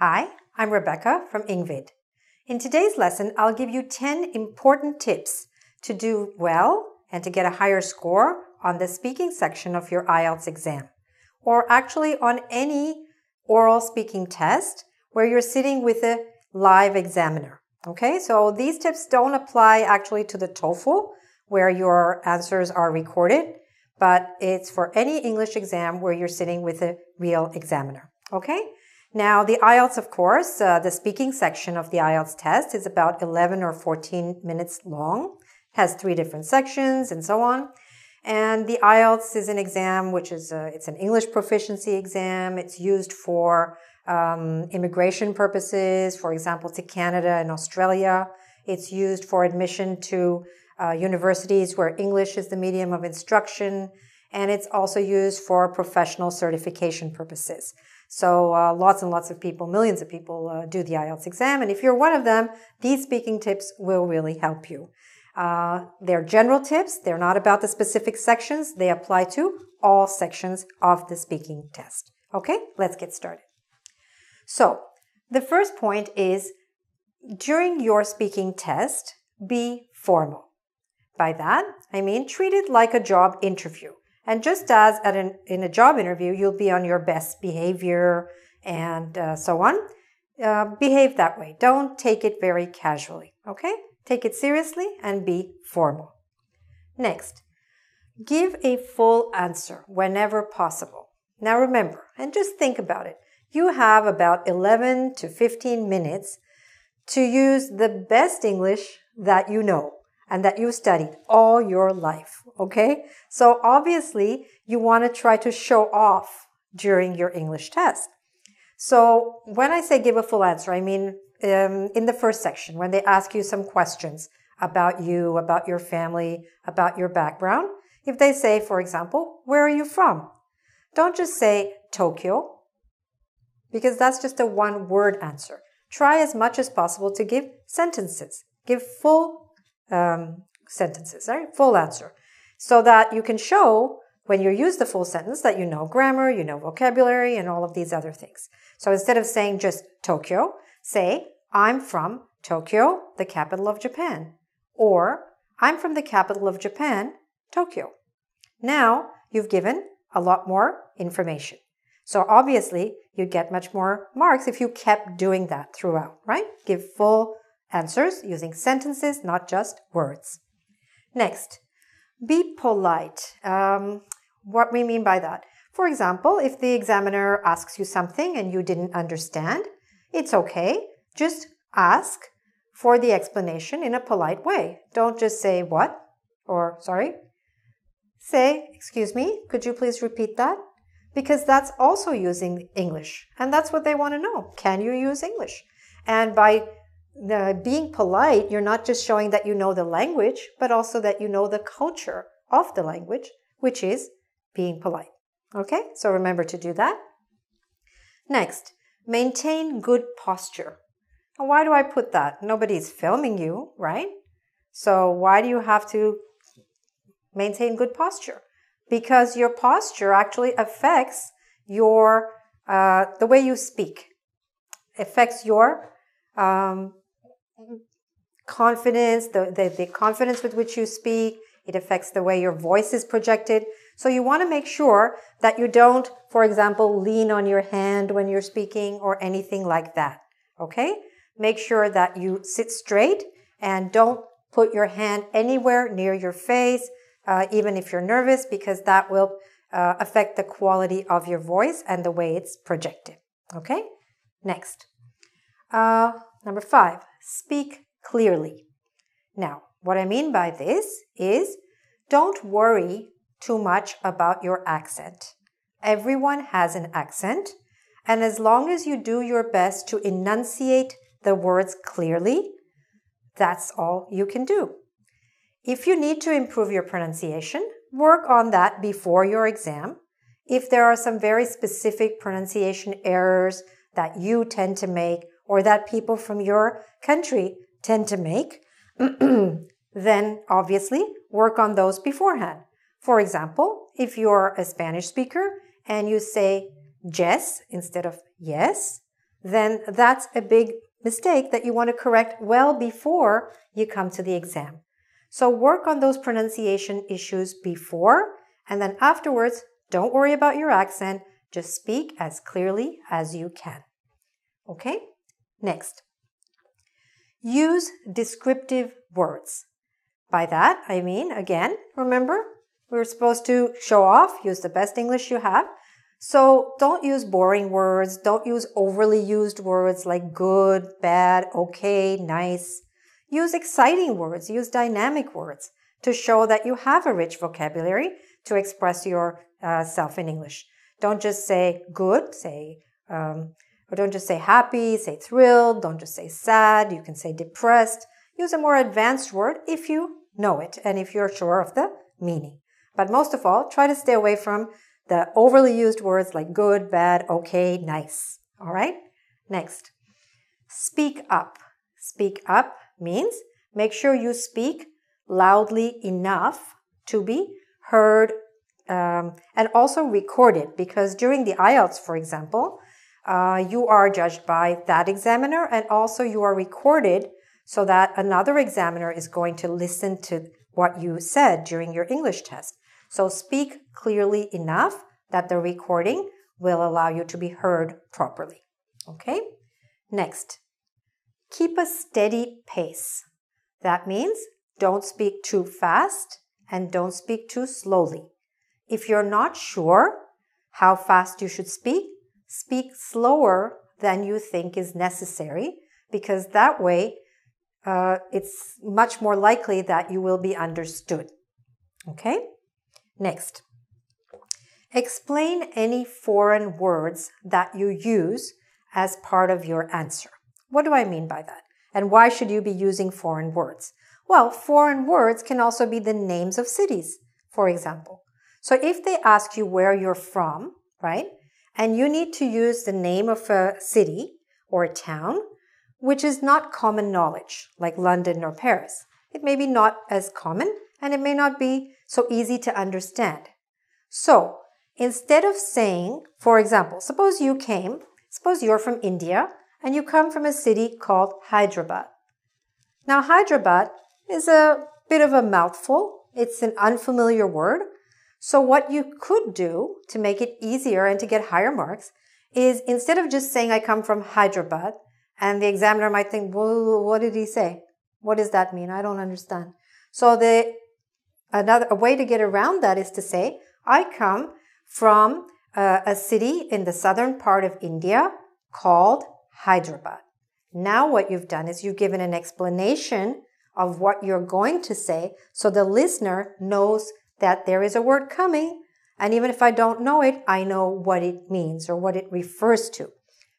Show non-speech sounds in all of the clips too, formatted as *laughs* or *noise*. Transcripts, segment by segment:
Hi, I'm Rebecca from engVid. In today's lesson, I'll give you 10 important tips to do well and to get a higher score on the speaking section of your IELTS exam, or actually on any oral speaking test where you're sitting with a live examiner. Okay, so these tips don't apply actually to the TOEFL where your answers are recorded, but it's for any English exam where you're sitting with a real examiner. Okay? Now, the IELTS, of course, uh, the speaking section of the IELTS test is about 11 or 14 minutes long, has three different sections and so on. And the IELTS is an exam which is a, it's an English proficiency exam. It's used for um, immigration purposes, for example, to Canada and Australia. It's used for admission to uh, universities where English is the medium of instruction, and it's also used for professional certification purposes. So uh, lots and lots of people, millions of people uh, do the IELTS exam. And if you're one of them, these speaking tips will really help you. Uh, they're general tips. They're not about the specific sections. They apply to all sections of the speaking test. Okay, let's get started. So the first point is during your speaking test, be formal. By that, I mean treat it like a job interview. And just as at an, in a job interview, you'll be on your best behavior and uh, so on, uh, behave that way. Don't take it very casually, okay? Take it seriously and be formal. Next, give a full answer whenever possible. Now remember, and just think about it. You have about 11 to 15 minutes to use the best English that you know and that you've studied all your life. Okay. So obviously you want to try to show off during your English test. So when I say give a full answer, I mean, um, in the first section, when they ask you some questions about you, about your family, about your background, if they say, for example, where are you from? Don't just say Tokyo, because that's just a one word answer. Try as much as possible to give sentences. Give full um, sentences, right? Full answer. So that you can show when you use the full sentence that you know grammar, you know vocabulary, and all of these other things. So instead of saying just Tokyo, say, I'm from Tokyo, the capital of Japan. Or, I'm from the capital of Japan, Tokyo. Now, you've given a lot more information. So obviously, you'd get much more marks if you kept doing that throughout, right? Give full Answers using sentences, not just words. Next, be polite. Um, what we mean by that? For example, if the examiner asks you something and you didn't understand, it's okay. Just ask for the explanation in a polite way. Don't just say what or sorry. Say, excuse me, could you please repeat that? Because that's also using English. And that's what they want to know. Can you use English? And by the being polite, you're not just showing that you know the language, but also that you know the culture of the language, which is being polite. Okay, so remember to do that. Next, maintain good posture. Why do I put that? Nobody's filming you, right? So why do you have to maintain good posture? Because your posture actually affects your uh, the way you speak, affects your um, confidence, the, the, the confidence with which you speak. It affects the way your voice is projected. So you want to make sure that you don't, for example, lean on your hand when you're speaking or anything like that. Okay? Make sure that you sit straight and don't put your hand anywhere near your face, uh, even if you're nervous, because that will uh, affect the quality of your voice and the way it's projected. Okay? Next. Uh, number five, speak clearly. Now, what I mean by this is don't worry too much about your accent. Everyone has an accent, and as long as you do your best to enunciate the words clearly, that's all you can do. If you need to improve your pronunciation, work on that before your exam. If there are some very specific pronunciation errors that you tend to make or that people from your country tend to make, *clears throat* then obviously work on those beforehand. For example, if you're a Spanish speaker and you say yes instead of yes, then that's a big mistake that you want to correct well before you come to the exam. So work on those pronunciation issues before, and then afterwards, don't worry about your accent. Just speak as clearly as you can. Okay? Next. Use descriptive words. By that, I mean, again, remember, we're supposed to show off, use the best English you have. So don't use boring words. Don't use overly used words like good, bad, okay, nice. Use exciting words. Use dynamic words to show that you have a rich vocabulary to express yourself uh, in English. Don't just say good, say, um, or don't just say happy, say thrilled. Don't just say sad. You can say depressed. Use a more advanced word if you know it and if you're sure of the meaning. But most of all, try to stay away from the overly used words like good, bad, okay, nice. All right? Next. Speak up. Speak up means make sure you speak loudly enough to be heard um, and also recorded because during the IELTS, for example, uh, you are judged by that examiner and also you are recorded so that another examiner is going to listen to what you said during your English test. So speak clearly enough that the recording will allow you to be heard properly. Okay? Next, keep a steady pace. That means don't speak too fast and don't speak too slowly. If you're not sure how fast you should speak, speak slower than you think is necessary because that way uh, it's much more likely that you will be understood. Okay? Next, explain any foreign words that you use as part of your answer. What do I mean by that? And why should you be using foreign words? Well, foreign words can also be the names of cities, for example. So if they ask you where you're from, right, and you need to use the name of a city or a town, which is not common knowledge, like London or Paris. It may be not as common, and it may not be so easy to understand. So, instead of saying, for example, suppose you came, suppose you're from India and you come from a city called Hyderabad. Now, Hyderabad is a bit of a mouthful. It's an unfamiliar word. So what you could do to make it easier and to get higher marks is instead of just saying I come from Hyderabad and the examiner might think, well, what did he say? What does that mean? I don't understand. So the Another a way to get around that is to say, I come from a city in the southern part of India called Hyderabad. Now, what you've done is you've given an explanation of what you're going to say so the listener knows that there is a word coming. And even if I don't know it, I know what it means or what it refers to.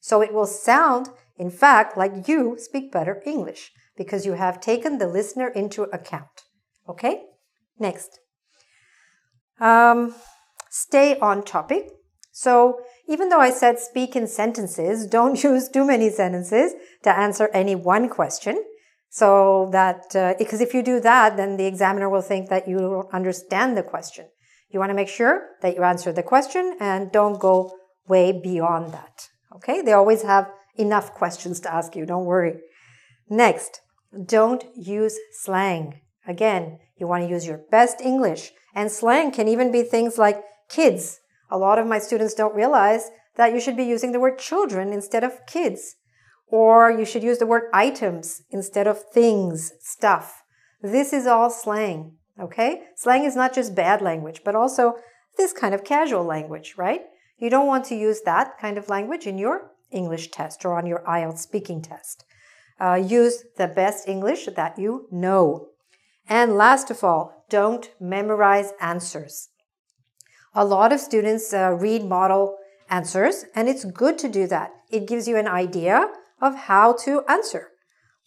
So it will sound, in fact, like you speak better English because you have taken the listener into account. Okay? Next. Um, stay on topic. So even though I said speak in sentences, don't *laughs* use too many sentences to answer any one question. So that, uh, because if you do that, then the examiner will think that you understand the question. You want to make sure that you answer the question and don't go way beyond that. Okay? They always have enough questions to ask you. Don't worry. Next, don't use slang. Again, you want to use your best English. And slang can even be things like kids. A lot of my students don't realize that you should be using the word children instead of kids. Or you should use the word items instead of things, stuff. This is all slang, okay? Slang is not just bad language, but also this kind of casual language, right? You don't want to use that kind of language in your English test or on your IELTS speaking test. Uh, use the best English that you know. And last of all, don't memorize answers. A lot of students uh, read model answers, and it's good to do that. It gives you an idea of how to answer.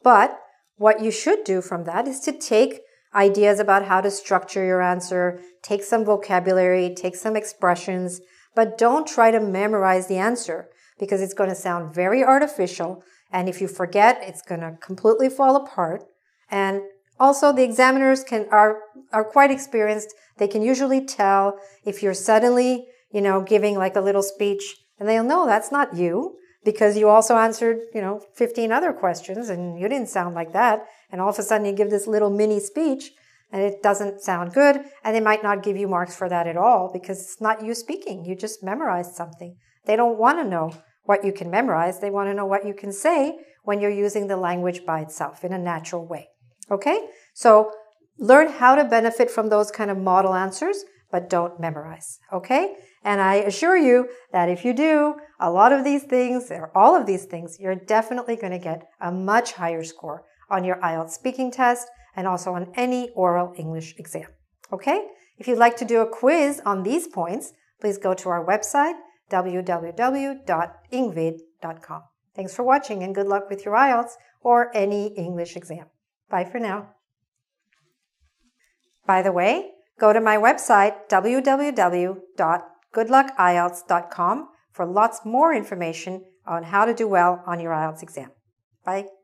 But what you should do from that is to take ideas about how to structure your answer, take some vocabulary, take some expressions, but don't try to memorize the answer because it's going to sound very artificial. And if you forget, it's going to completely fall apart. And also, the examiners can are are quite experienced. They can usually tell if you're suddenly, you know, giving like a little speech, and they'll know that's not you. Because you also answered, you know, 15 other questions and you didn't sound like that. And all of a sudden you give this little mini speech and it doesn't sound good. And they might not give you marks for that at all because it's not you speaking. You just memorized something. They don't want to know what you can memorize. They want to know what you can say when you're using the language by itself in a natural way. Okay? So learn how to benefit from those kind of model answers, but don't memorize. Okay? And I assure you that if you do a lot of these things or all of these things, you're definitely going to get a much higher score on your IELTS speaking test and also on any oral English exam. Okay? If you'd like to do a quiz on these points, please go to our website, www.engvid.com. Thanks for watching and good luck with your IELTS or any English exam. Bye for now. By the way, go to my website, www.goodluckielts.com for lots more information on how to do well on your IELTS exam. Bye.